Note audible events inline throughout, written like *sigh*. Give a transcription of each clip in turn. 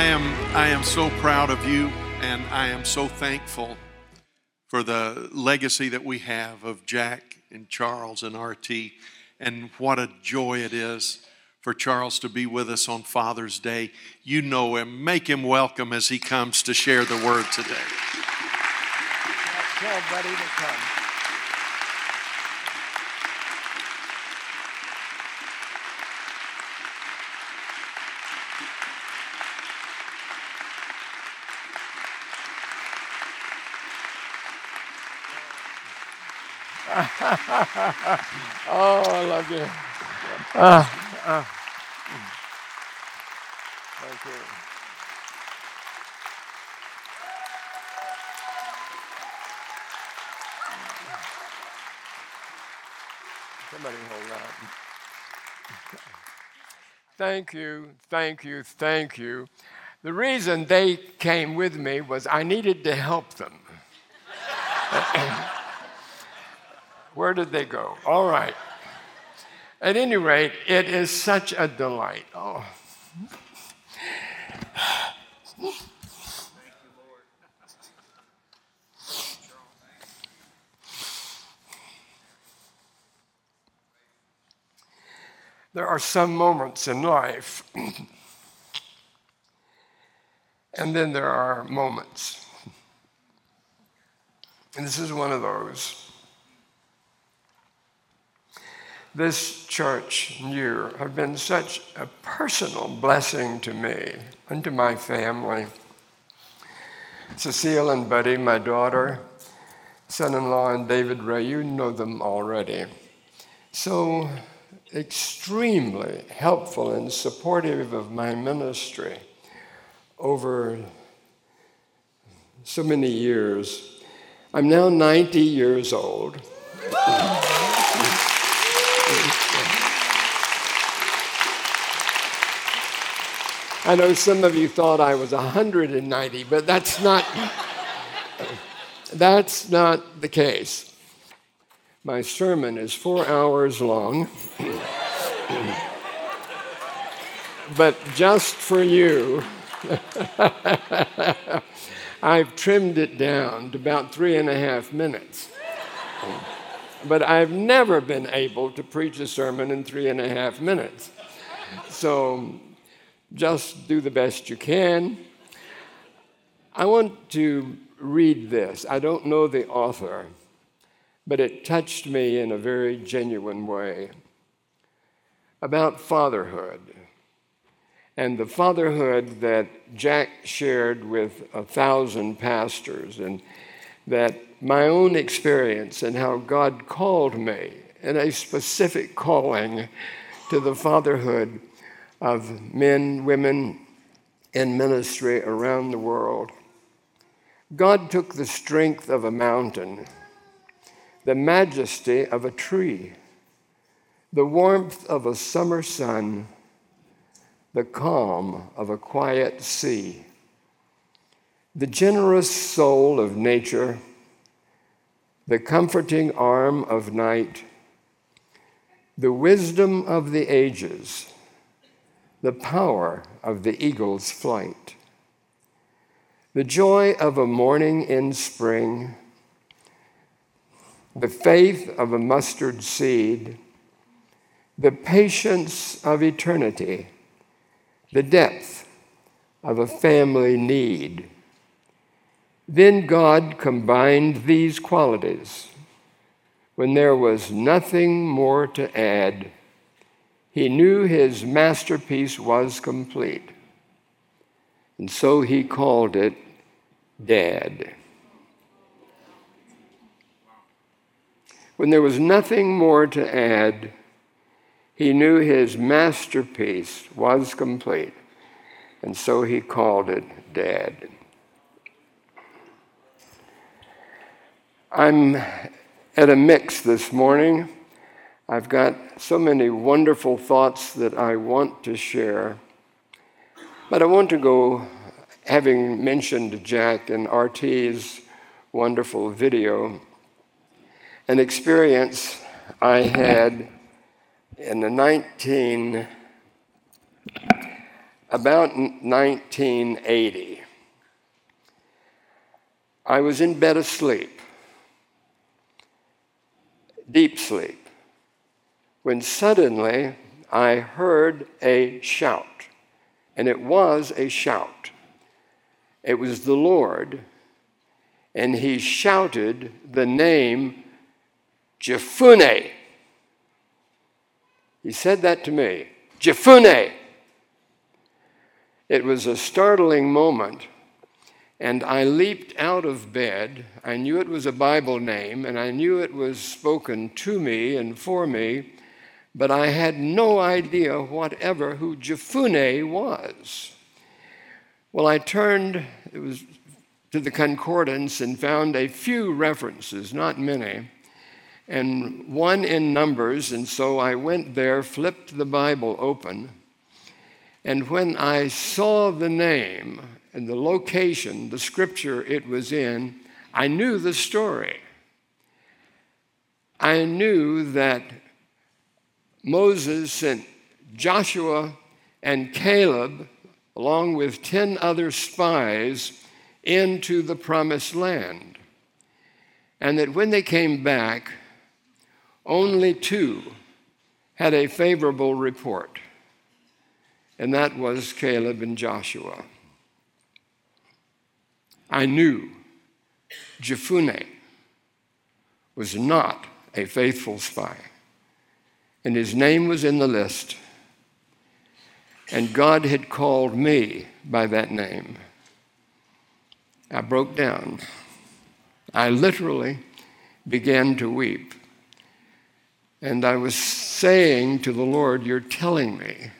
I am I am so proud of you and I am so thankful for the legacy that we have of Jack and Charles and RT and what a joy it is for Charles to be with us on Father's Day. You know him. Make him welcome as he comes to share the word today. Tell Buddy to come. *laughs* oh, I love you. Uh, uh. Thank you. Somebody hold that. Thank you, thank you, thank you. The reason they came with me was I needed to help them. *laughs* Where did they go? All right. At any rate, it is such a delight. Oh. There are some moments in life, and then there are moments. And this is one of those this church year have been such a personal blessing to me and to my family. Cecile and Buddy, my daughter, son in law, and David Ray, you know them already. So extremely helpful and supportive of my ministry over so many years. I'm now 90 years old. I know some of you thought I was 190, but that's not that's not the case. My sermon is 4 hours long. *laughs* but just for you, *laughs* I've trimmed it down to about three and a half minutes. But I've never been able to preach a sermon in three and a half minutes. So just do the best you can. I want to read this. I don't know the author, but it touched me in a very genuine way about fatherhood and the fatherhood that Jack shared with a thousand pastors, and that my own experience and how God called me in a specific calling to the fatherhood of men, women in ministry around the world. God took the strength of a mountain, the majesty of a tree, the warmth of a summer sun, the calm of a quiet sea, the generous soul of nature, the comforting arm of night, the wisdom of the ages the power of the eagle's flight. The joy of a morning in spring, the faith of a mustard seed, the patience of eternity, the depth of a family need. Then God combined these qualities when there was nothing more to add he knew his masterpiece was complete. And so he called it Dad. When there was nothing more to add, he knew his masterpiece was complete. And so he called it Dad. I'm at a mix this morning. I've got so many wonderful thoughts that I want to share. But I want to go, having mentioned Jack and RT's wonderful video, an experience I had in the 19, about 1980. I was in bed asleep, deep sleep, when suddenly I heard a shout. And it was a shout. It was the Lord, and he shouted the name Jephunneh. He said that to me Jephunneh. It was a startling moment, and I leaped out of bed. I knew it was a Bible name, and I knew it was spoken to me and for me, but I had no idea whatever who Jephunneh was. Well, I turned it was to the concordance and found a few references, not many and one in Numbers. And so I went there, flipped the Bible open, and when I saw the name and the location, the scripture it was in, I knew the story. I knew that Moses sent Joshua and Caleb, along with 10 other spies, into the promised land. And that when they came back, only two had a favorable report, and that was Caleb and Joshua. I knew Jephunneh was not a faithful spy, and his name was in the list, and God had called me by that name. I broke down. I literally began to weep. And I was saying to the Lord, You're telling me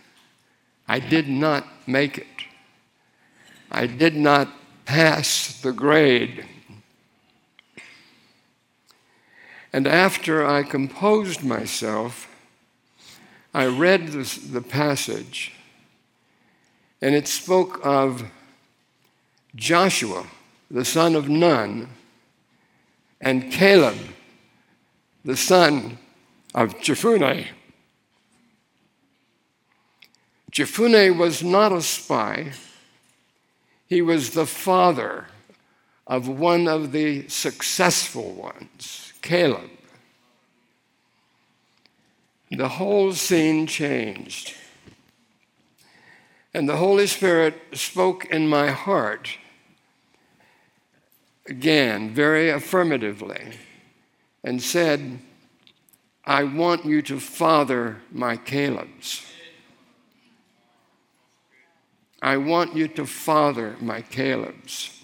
I did not make it. I did not pass the grade. And after I composed myself, I read this, the passage, and it spoke of Joshua, the son of Nun, and Caleb, the son of Jephunneh. Jephunneh was not a spy. He was the father of one of the successful ones, Caleb. The whole scene changed. And the Holy Spirit spoke in my heart again, very affirmatively, and said, I want you to father my Caleb's. I want you to father my Caleb's.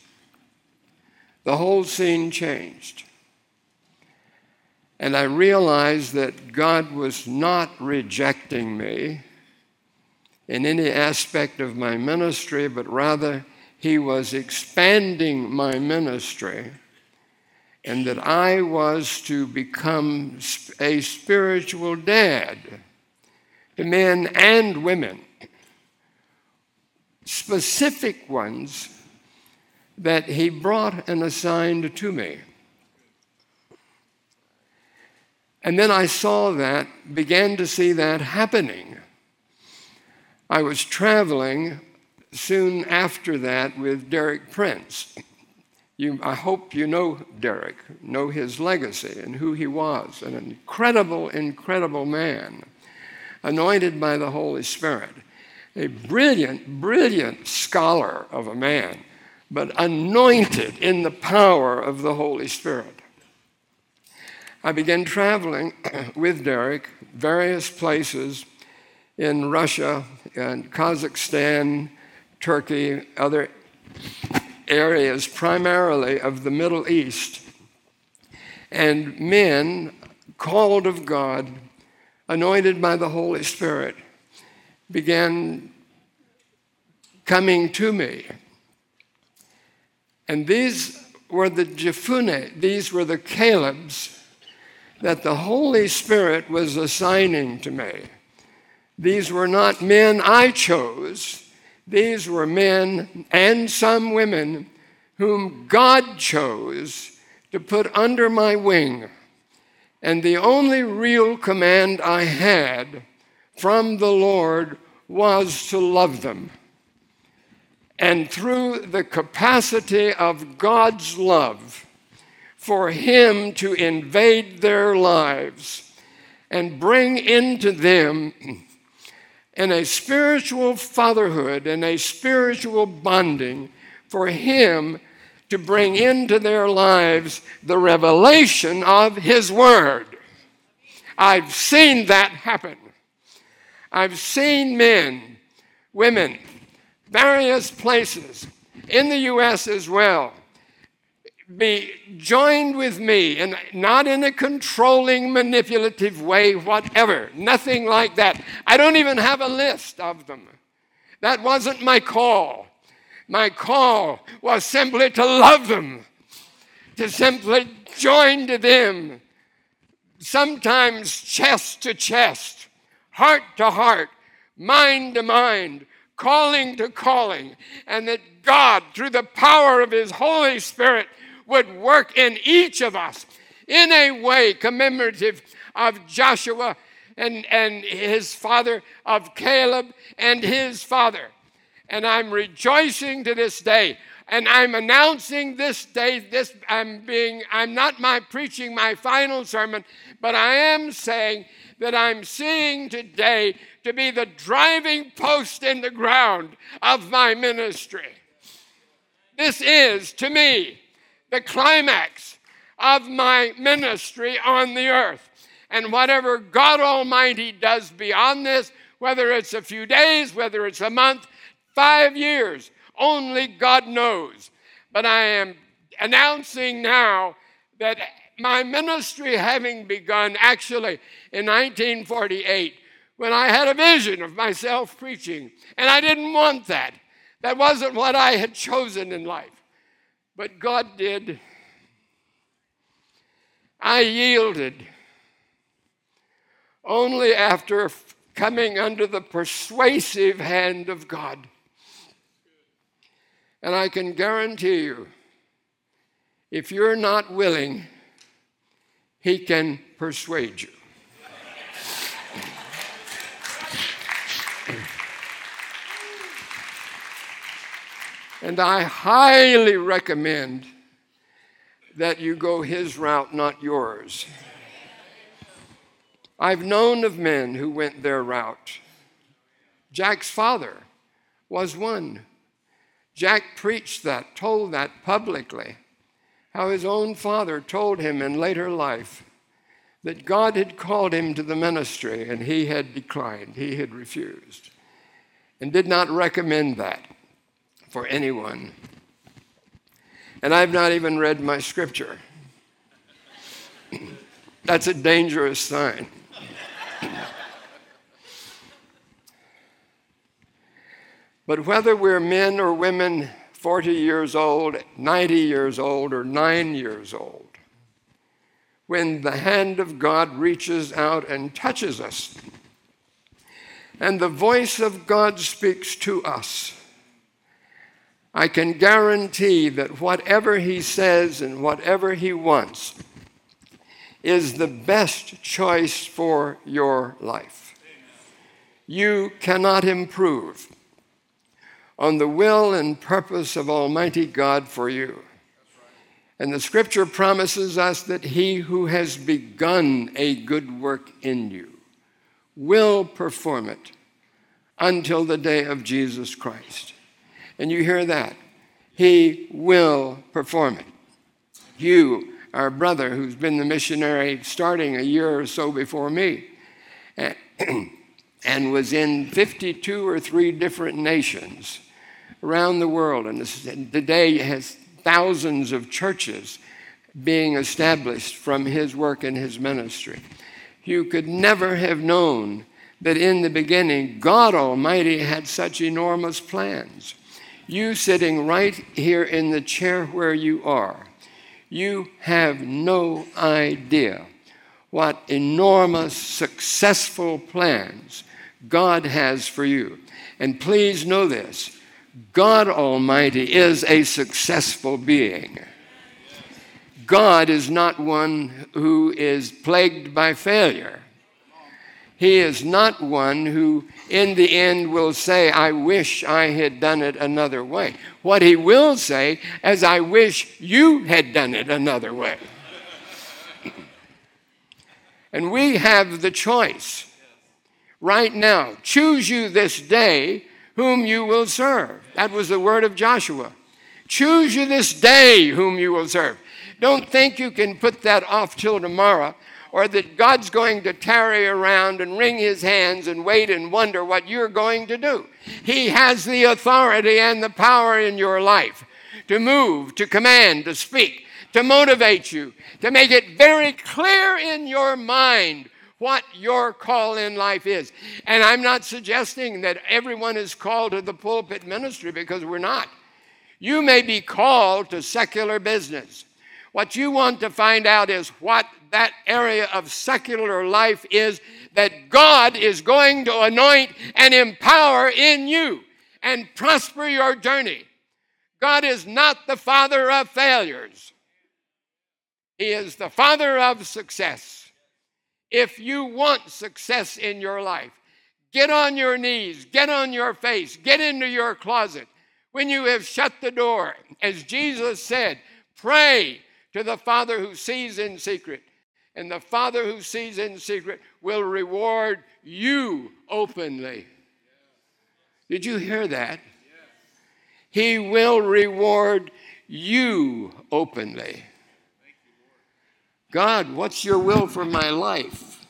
The whole scene changed. And I realized that God was not rejecting me in any aspect of my ministry, but rather He was expanding my ministry and that I was to become a spiritual dad to men and women, specific ones that he brought and assigned to me. And then I saw that, began to see that happening. I was traveling soon after that with Derek Prince. You, I hope you know Derek, know his legacy and who he was an incredible, incredible man, anointed by the Holy Spirit, a brilliant, brilliant scholar of a man, but anointed in the power of the Holy Spirit. I began traveling *clears throat* with Derek various places in Russia and Kazakhstan, Turkey, other areas primarily of the Middle East. And men called of God, anointed by the Holy Spirit, began coming to me. And these were the Jephunneh, these were the Calebs that the Holy Spirit was assigning to me. These were not men I chose, these were men and some women whom God chose to put under my wing. And the only real command I had from the Lord was to love them. and through the capacity of God's love for Him to invade their lives and bring into them in a spiritual fatherhood and a spiritual bonding for Him to bring into their lives the revelation of His Word. I've seen that happen. I've seen men, women, various places in the U.S. as well be joined with me, and not in a controlling, manipulative way, whatever. Nothing like that. I don't even have a list of them. That wasn't my call. My call was simply to love them, to simply join to them, sometimes chest to chest, heart to heart, mind to mind, calling to calling, and that God, through the power of His Holy Spirit, would work in each of us in a way commemorative of Joshua and, and his father, of Caleb and his father. And I'm rejoicing to this day. And I'm announcing this day, this I'm being, I'm not my preaching my final sermon, but I am saying that I'm seeing today to be the driving post in the ground of my ministry. This is, to me, the climax of my ministry on the earth. And whatever God Almighty does beyond this, whether it's a few days, whether it's a month, five years, only God knows. But I am announcing now that my ministry having begun actually in 1948 when I had a vision of myself preaching, and I didn't want that. That wasn't what I had chosen in life. But God did. I yielded only after coming under the persuasive hand of God. And I can guarantee you, if you're not willing, He can persuade you. And I highly recommend that you go his route, not yours. I've known of men who went their route. Jack's father was one. Jack preached that, told that publicly, how his own father told him in later life that God had called him to the ministry and he had declined, he had refused, and did not recommend that for anyone. And I've not even read my scripture. *clears throat* That's a dangerous sign. *clears throat* but whether we're men or women 40 years old, 90 years old, or 9 years old, when the hand of God reaches out and touches us, and the voice of God speaks to us, I can guarantee that whatever he says and whatever he wants is the best choice for your life. You cannot improve on the will and purpose of Almighty God for you. And the scripture promises us that he who has begun a good work in you will perform it until the day of Jesus Christ. And you hear that. He will perform it. You, our brother, who's been the missionary starting a year or so before me, *clears throat* and was in 52 or three different nations around the world, and today has thousands of churches being established from his work and his ministry. You could never have known that in the beginning God Almighty had such enormous plans you sitting right here in the chair where you are, you have no idea what enormous, successful plans God has for you. And please know this God Almighty is a successful being. God is not one who is plagued by failure. He is not one who, in the end, will say, I wish I had done it another way. What he will say is, I wish you had done it another way. *clears throat* and we have the choice right now. Choose you this day whom you will serve. That was the word of Joshua. Choose you this day whom you will serve. Don't think you can put that off till tomorrow or that God's going to tarry around and wring his hands and wait and wonder what you're going to do. He has the authority and the power in your life to move, to command, to speak, to motivate you, to make it very clear in your mind what your call in life is. And I'm not suggesting that everyone is called to the pulpit ministry because we're not. You may be called to secular business. What you want to find out is what that area of secular life is that God is going to anoint and empower in you and prosper your journey. God is not the father of failures, He is the father of success. If you want success in your life, get on your knees, get on your face, get into your closet. When you have shut the door, as Jesus said, pray to the Father who sees in secret. And the Father who sees in secret will reward you openly. Did you hear that? He will reward you openly. God, what's your will for my life?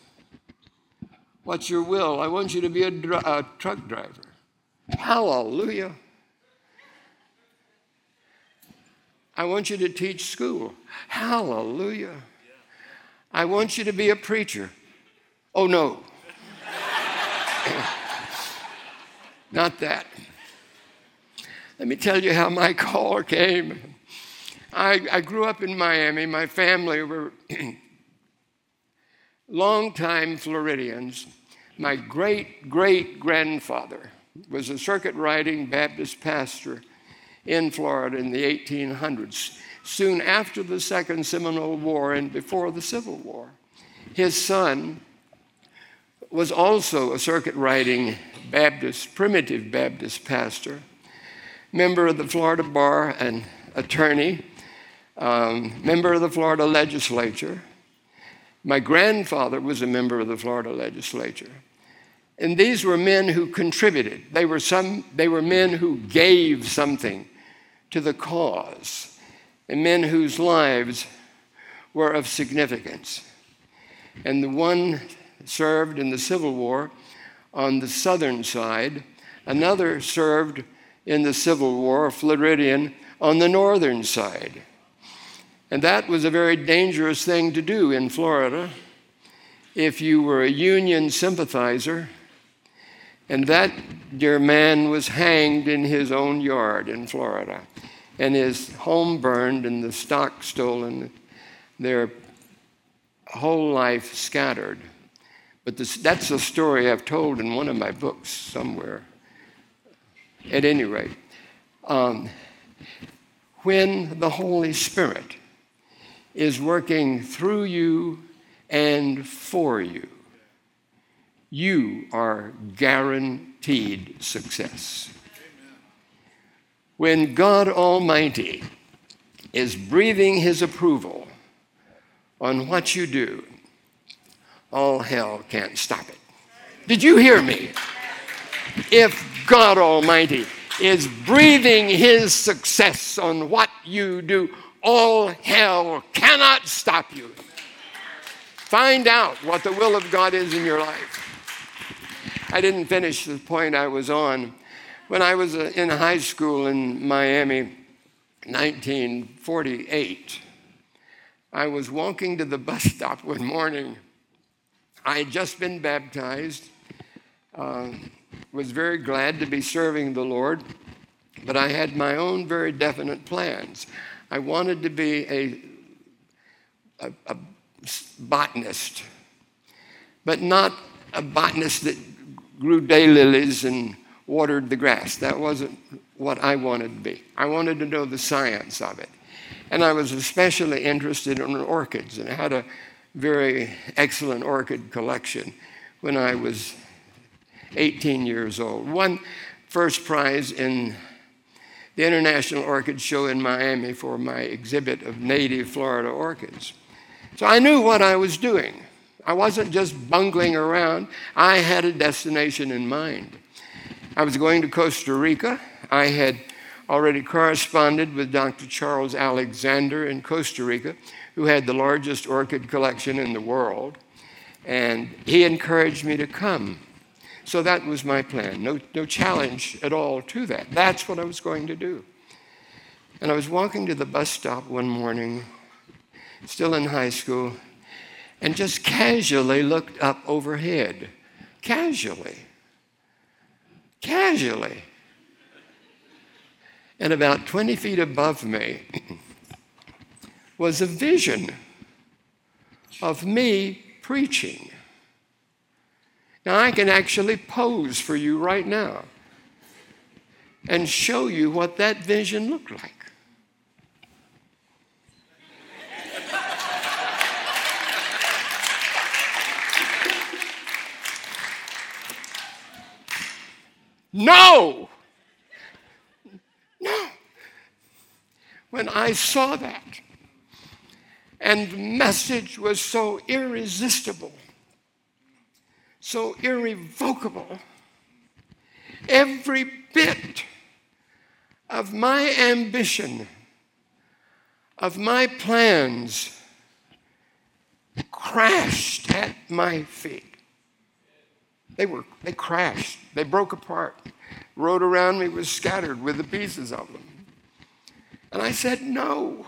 What's your will? I want you to be a, dr- a truck driver. Hallelujah. I want you to teach school. Hallelujah. I want you to be a preacher. Oh, no. *laughs* Not that. Let me tell you how my call came. I, I grew up in Miami. My family were *clears throat* longtime Floridians. My great great grandfather was a circuit riding Baptist pastor in Florida in the 1800s, soon after the Second Seminole War and before the Civil War. His son was also a circuit riding Baptist, primitive Baptist pastor, member of the Florida Bar and attorney, um, member of the Florida legislature. My grandfather was a member of the Florida legislature. And these were men who contributed. They were, some, they were men who gave something to the cause, and men whose lives were of significance. And the one served in the Civil War on the southern side, another served in the Civil War, Floridian, on the northern side. And that was a very dangerous thing to do in Florida if you were a Union sympathizer. And that dear man was hanged in his own yard in Florida, and his home burned and the stock stolen, their whole life scattered. But this, that's a story I've told in one of my books somewhere. At any rate, um, when the Holy Spirit is working through you and for you, you are guaranteed success. When God Almighty is breathing His approval on what you do, all hell can't stop it. Did you hear me? If God Almighty is breathing His success on what you do, all hell cannot stop you. Find out what the will of God is in your life. I didn't finish the point I was on. When I was uh, in high school in Miami, 1948, I was walking to the bus *laughs* stop one morning. I had just been baptized, uh, was very glad to be serving the Lord, but I had my own very definite plans. I wanted to be a, a, a botanist, but not a botanist that grew daylilies and watered the grass. That wasn't what I wanted to be. I wanted to know the science of it. And I was especially interested in orchids, and I had a very excellent orchid collection, when I was 18 years old. Won first prize in the International Orchid Show in Miami for my exhibit of native Florida orchids. So I knew what I was doing. I wasn't just bungling around, I had a destination in mind. I was going to Costa Rica. I had already corresponded with Dr. Charles Alexander in Costa Rica, who had the largest orchid collection in the world, and he encouraged me to come. So that was my plan. No, no challenge at all to that. That's what I was going to do. And I was walking to the bus stop one morning, still in high school, and just casually looked up overhead. Casually. Casually. And about 20 feet above me was a vision of me preaching. Now, I can actually pose for you right now and show you what that vision looked like. No! No! When I saw that, and the message was so irresistible so irrevocable. Every bit of my ambition, of my plans, crashed at my feet. They were, they crashed, they broke apart. The road around me was scattered with the pieces of them. And I said, No,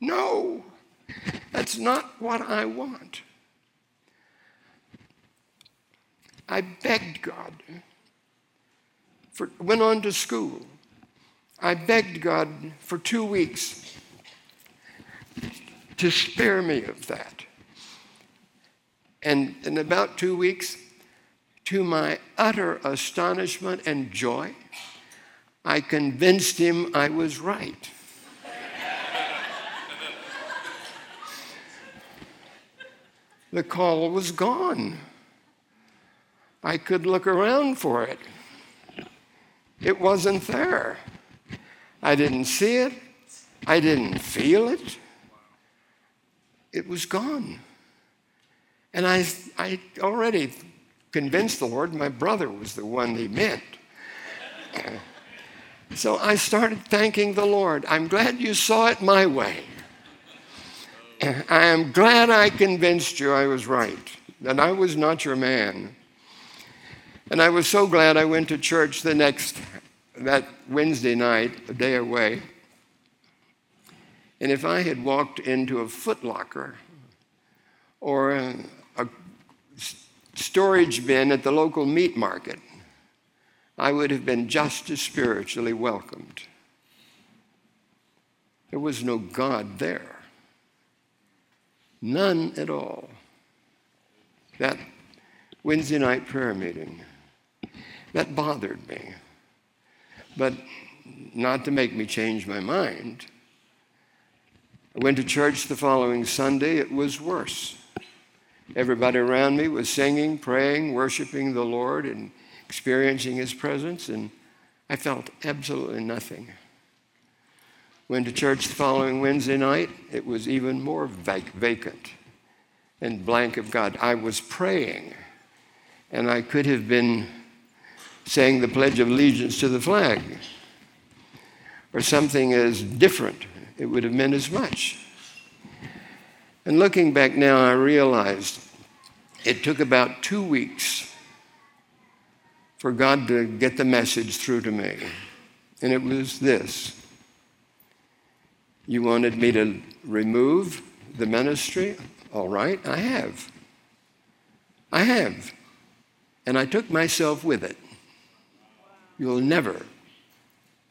no, that's not what I want. I begged God. For, went on to school. I begged God for two weeks to spare me of that. And in about two weeks, to my utter astonishment and joy, I convinced him I was right. *laughs* the call was gone. I could look around for it. It wasn't there. I didn't see it. I didn't feel it. It was gone. And I, I already convinced the Lord my brother was the one he meant. Uh, so I started thanking the Lord. I'm glad you saw it my way. Uh, I am glad I convinced you I was right, that I was not your man. And I was so glad I went to church the next, that Wednesday night, a day away. And if I had walked into a footlocker or a storage bin at the local meat market, I would have been just as spiritually welcomed. There was no God there. None at all. That Wednesday night prayer meeting that bothered me. But not to make me change my mind. I went to church the following Sunday, it was worse. Everybody around me was singing, praying, worshiping the Lord, and experiencing His presence, and I felt absolutely nothing. Went to church the following Wednesday night, it was even more vac- vacant and blank of God. I was praying, and I could have been saying the Pledge of Allegiance to the flag, or something as different, it would have meant as much. And looking back now, I realized it took about two weeks for God to get the message through to me. And it was this You wanted me to remove the ministry? All right, I have. I have. And I took myself with it. You'll never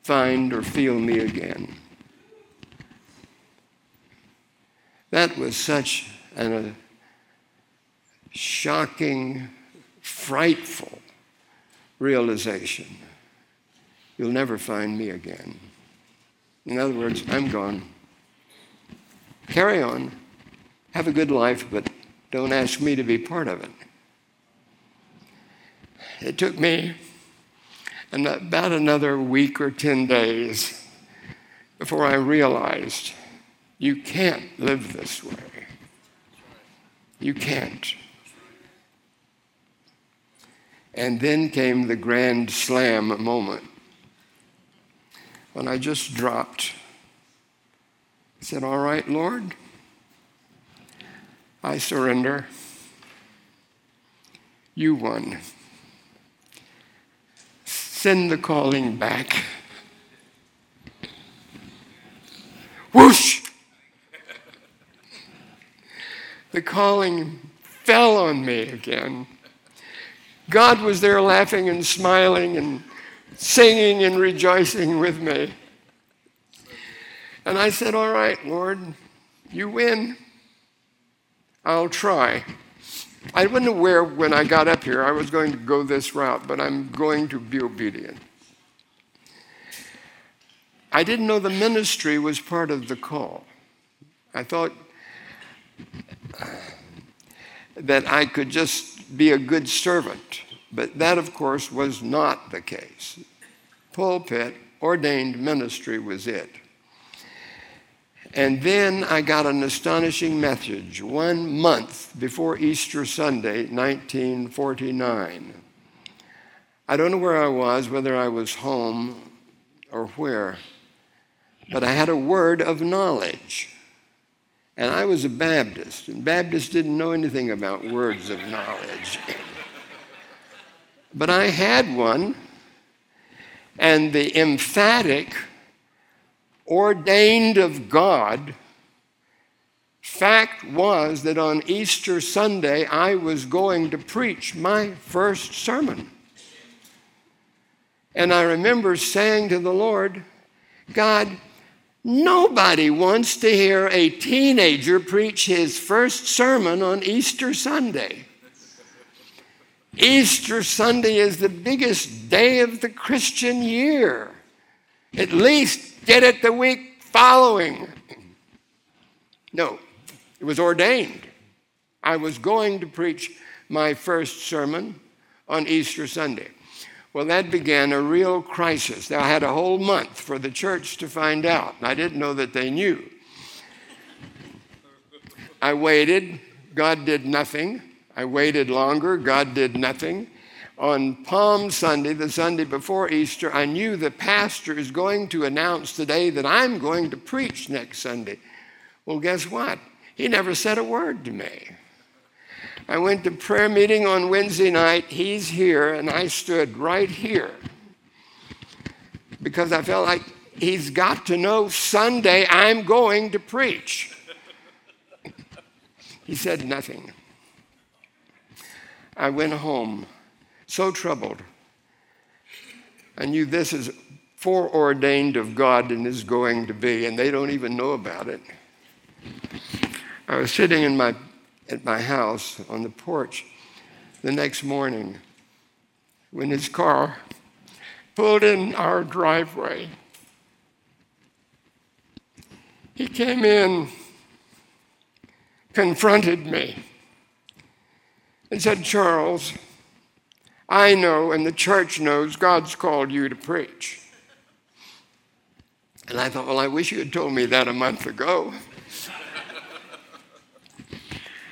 find or feel me again. That was such a uh, shocking, frightful realization. You'll never find me again. In other words, I'm gone. Carry on. Have a good life, but don't ask me to be part of it. It took me about another week or 10 days before I realized you can't live this way. You can't. And then came the grand slam moment when I just dropped. I said, All right, Lord, I surrender. You won. Send the calling back. Whoosh! The calling fell on me again. God was there laughing and smiling and singing and rejoicing with me. And I said, All right, Lord, you win. I'll try. I wasn't aware when I got up here I was going to go this route, but I'm going to be obedient. I didn't know the ministry was part of the call. I thought that I could just be a good servant, but that, of course, was not the case. Pulpit, ordained ministry was it. And then I got an astonishing message one month before Easter Sunday, 1949. I don't know where I was, whether I was home or where, but I had a word of knowledge. And I was a Baptist, and Baptists didn't know anything about words of knowledge. but I had one, and the emphatic ordained of God. Fact was that on Easter Sunday, I was going to preach my first sermon. And I remember saying to the Lord, God, nobody wants to hear a teenager preach his first sermon on Easter Sunday. Easter Sunday is the biggest day of the Christian year. At least get it the week following. No, it was ordained. I was going to preach my first sermon on Easter Sunday. Well, that began a real crisis. Now, I had a whole month for the church to find out. I didn't know that they knew. I waited. God did nothing. I waited longer. God did nothing on Palm Sunday, the Sunday before Easter, I knew the pastor is going to announce today that I'm going to preach next Sunday. Well, guess what? He never said a word to me. I went to prayer meeting on Wednesday night. He's here, and I stood right here because I felt like he's got to know Sunday I'm going to preach. he said nothing. I went home so troubled. I knew this is foreordained of God and is going to be, and they don't even know about it. I was sitting in my, at my house on the porch the next morning when his car pulled in our driveway. He came in, confronted me, and said, Charles, I know and the church knows God's called you to preach. And I thought, well, I wish you had told me that a month ago.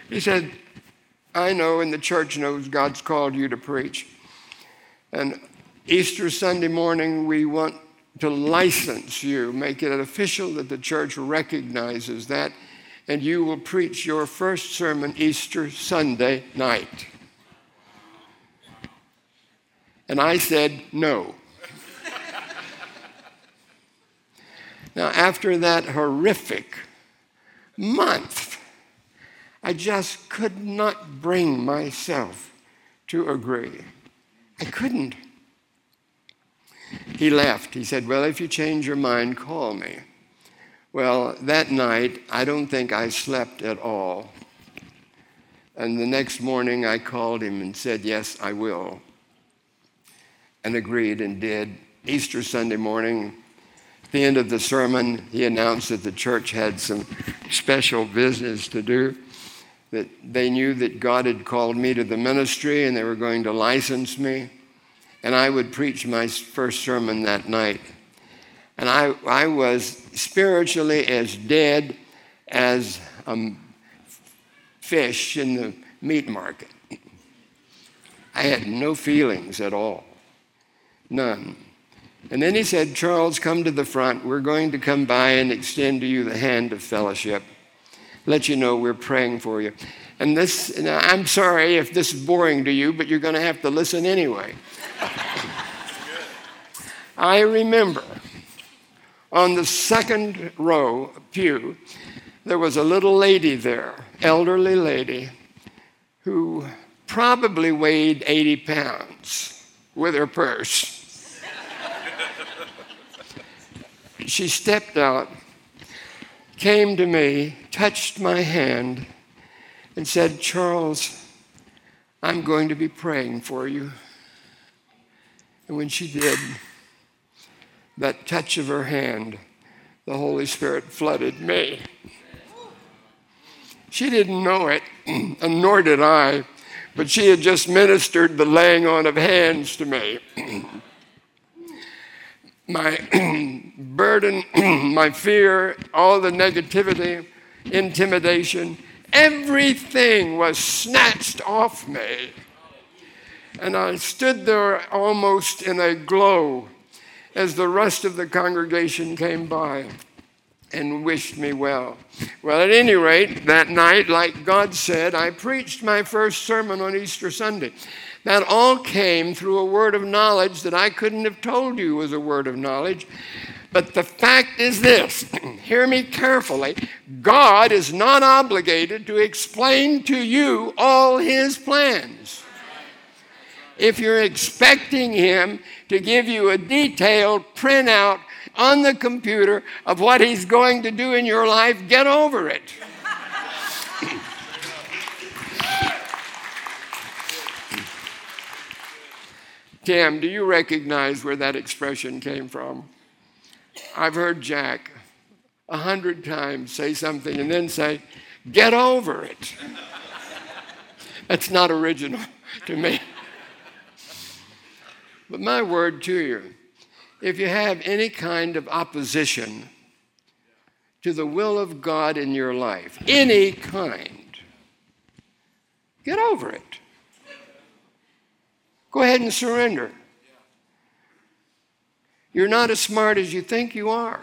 He said, I know and the church knows God's called you to preach. And Easter Sunday morning, we want to license you, make it official that the church recognizes that, and you will preach your first sermon Easter Sunday night. And I said, no. now, after that horrific month, I just could not bring myself to agree. I couldn't. He left. He said, Well, if you change your mind, call me. Well, that night, I don't think I slept at all. And the next morning, I called him and said, Yes, I will and agreed and did. Easter Sunday morning, at the end of the sermon, he announced that the church had some special business to do. That they knew that God had called me to the ministry and they were going to license me. And I would preach my first sermon that night. And I, I was spiritually as dead as a fish in the meat market. I had no feelings at all. None. And then he said, Charles, come to the front. We're going to come by and extend to you the hand of fellowship. Let you know we're praying for you. And this, and I'm sorry if this is boring to you, but you're going to have to listen anyway. *laughs* I remember on the second row pew, there was a little lady there, elderly lady, who probably weighed 80 pounds with her purse. *laughs* she stepped out, came to me, touched my hand, and said, Charles, I'm going to be praying for you. And when she did, that touch of her hand, the Holy Spirit flooded me. She didn't know it, *clears throat* and nor did I, but she had just ministered the laying on of hands to me. *clears throat* my *clears throat* burden, *clears throat* my fear, all the negativity, intimidation, everything was snatched off me. And I stood there almost in a glow as the rest of the congregation came by and wished me well. Well, at any rate, that night, like God said, I preached my first sermon on Easter Sunday. That all came through a word of knowledge that I couldn't have told you was a word of knowledge. But the fact is this *clears throat* hear me carefully God is not obligated to explain to you all his plans. If you're expecting him to give you a detailed printout on the computer of what he's going to do in your life, get over it. *clears throat* Tim, do you recognize where that expression came from? I've heard Jack a hundred times say something and then say, get over it. That's not original to me. But my word to you if you have any kind of opposition to the will of God in your life, any kind, get over it. Go ahead and surrender. You're not as smart as you think you are.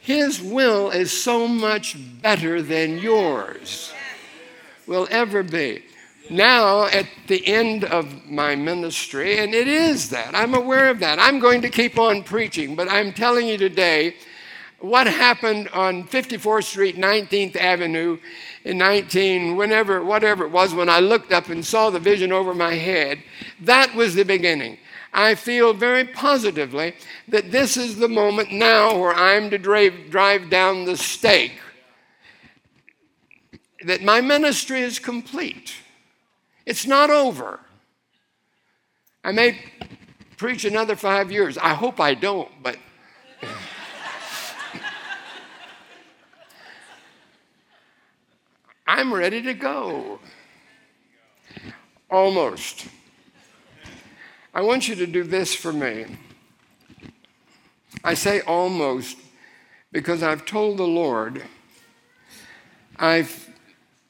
His will is so much better than yours will ever be now at the end of my ministry, and it is that. I'm aware of that. I'm going to keep on preaching, but I'm telling you today what happened on 54th Street, 19th Avenue in 19, whenever, whatever it was, when I looked up and saw the vision over my head. That was the beginning. I feel very positively that this is the moment now where I'm to drive, drive down the stake, that my ministry is complete. It's not over. I may preach another five years. I hope I don't, but. I'm ready to go. Almost. I want you to do this for me. I say almost because I've told the Lord I've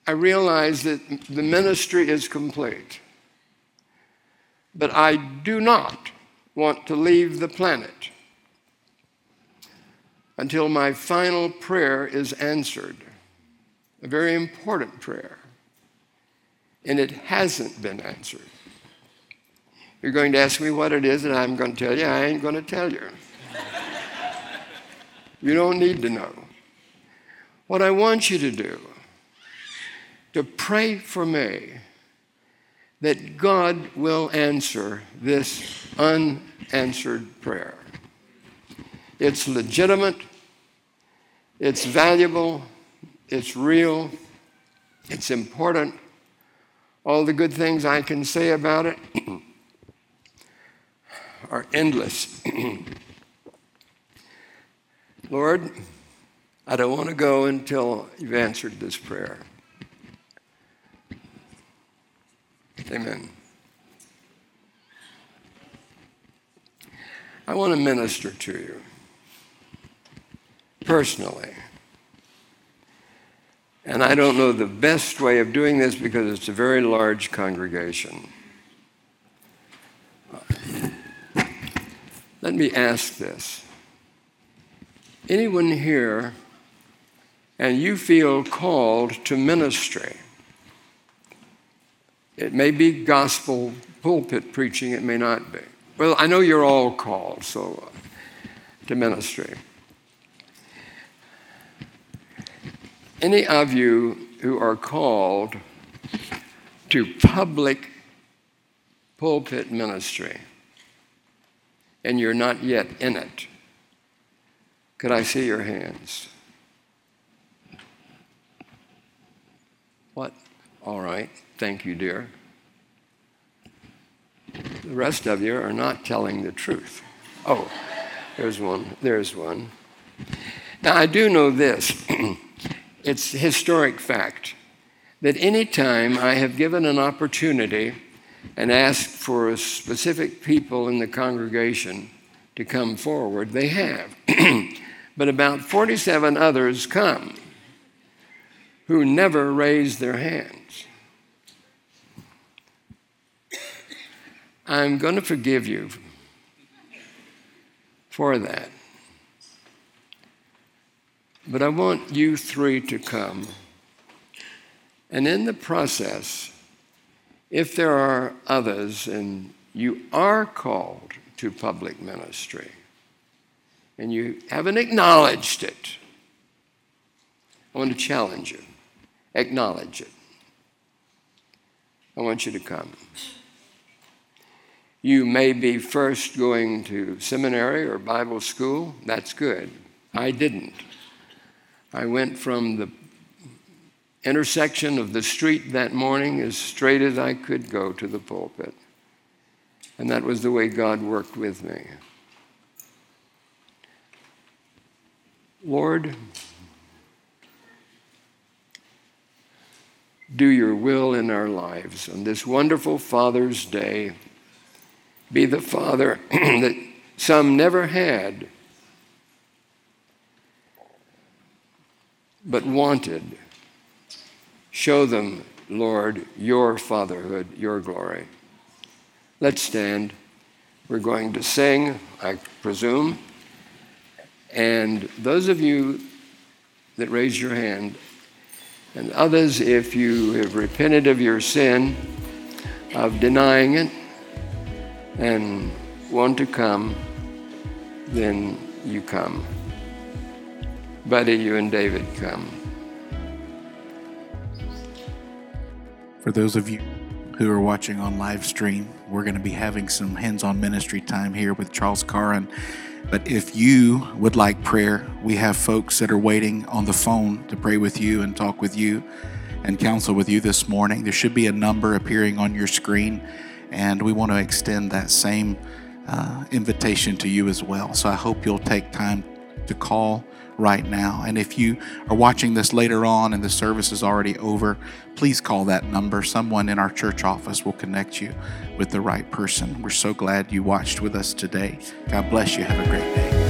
I realize that the ministry is complete. But I do not want to leave the planet until my final prayer is answered. A very important prayer. And it hasn't been answered. You're going to ask me what it is, and I'm going to tell you. I ain't going to tell you. you don't need to know. What I want you to do to pray for me that God will answer this unanswered prayer. It's legitimate, it's valuable, it's real, it's important. All the good things I can say about it *clears throat* are endless. *clears throat* Lord, I don't want to go until you've answered this prayer. Amen. I want to minister to you personally. And I don't know the best way of doing this because it's a very large congregation. Let me ask this. Anyone here and you feel called to ministry? It may be gospel pulpit preaching, it may not be. Well, I know you're all called so to ministry. Any of you who are called to public pulpit ministry and you're not yet in it, could I see your hands? What? All right. Thank you, dear. The rest of you are not telling the truth. Oh, there's one. There's one. Now, I do know this *clears throat* it's historic fact that any time I have given an opportunity and asked for a specific people in the congregation to come forward, they have. *clears throat* but about 47 others come who never raise their hands. I'm going to forgive you for that. But I want you three to come. And in the process, if there are others and you are called to public ministry and you haven't acknowledged it, I want to challenge you. Acknowledge it. I want you to come. You may be first going to seminary or Bible school. That's good. I didn't. I went from the intersection of the street that morning as straight as I could go to the pulpit. And that was the way God worked with me. Lord, do your will in our lives on this wonderful Father's Day be the father *clears throat* that some never had, but wanted. Show them, Lord, your fatherhood, your glory. Let's stand. We're going to sing, I presume. And those of you that raise your hand, and others, if you have repented of your sin, of denying it, and want to come, then you come. Buddy, you and David come. For those of you who are watching on live stream, we're going to be having some hands on ministry time here with Charles Carrin. But if you would like prayer, we have folks that are waiting on the phone to pray with you and talk with you and counsel with you this morning. There should be a number appearing on your screen and we want to extend that same uh, invitation to you as well. So I hope you'll take time to call right now. And if you are watching this later on and the service is already over, please call that number. Someone in our church office will connect you with the right person. We're so glad you watched with us today. God bless you. Have a great day.